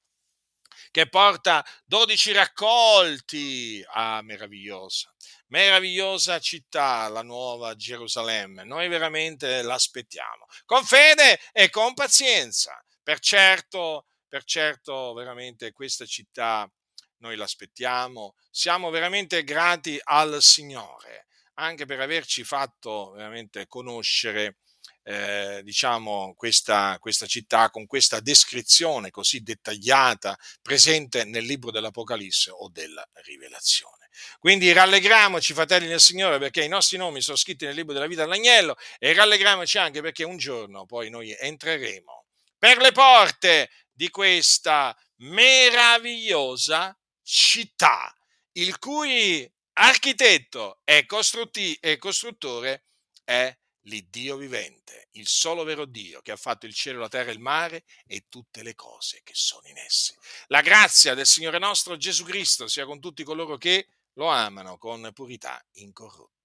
Che porta 12 raccolti. Ah, meravigliosa, meravigliosa città, la nuova Gerusalemme. Noi veramente l'aspettiamo con fede e con pazienza. Per certo, per certo, veramente questa città noi l'aspettiamo. Siamo veramente grati al Signore anche per averci fatto veramente conoscere eh, diciamo, questa, questa città con questa descrizione così dettagliata presente nel libro dell'Apocalisse o della Rivelazione. Quindi rallegriamoci, fratelli del Signore, perché i nostri nomi sono scritti nel libro della vita dell'agnello e rallegriamoci anche perché un giorno poi noi entreremo per le porte di questa meravigliosa città, il cui architetto e, costruttore è l'Iddio vivente, il solo vero Dio che ha fatto il cielo, la terra e il mare e tutte le cose che sono in esse. La grazia del Signore nostro Gesù Cristo sia con tutti coloro che lo amano con purità incorrotta.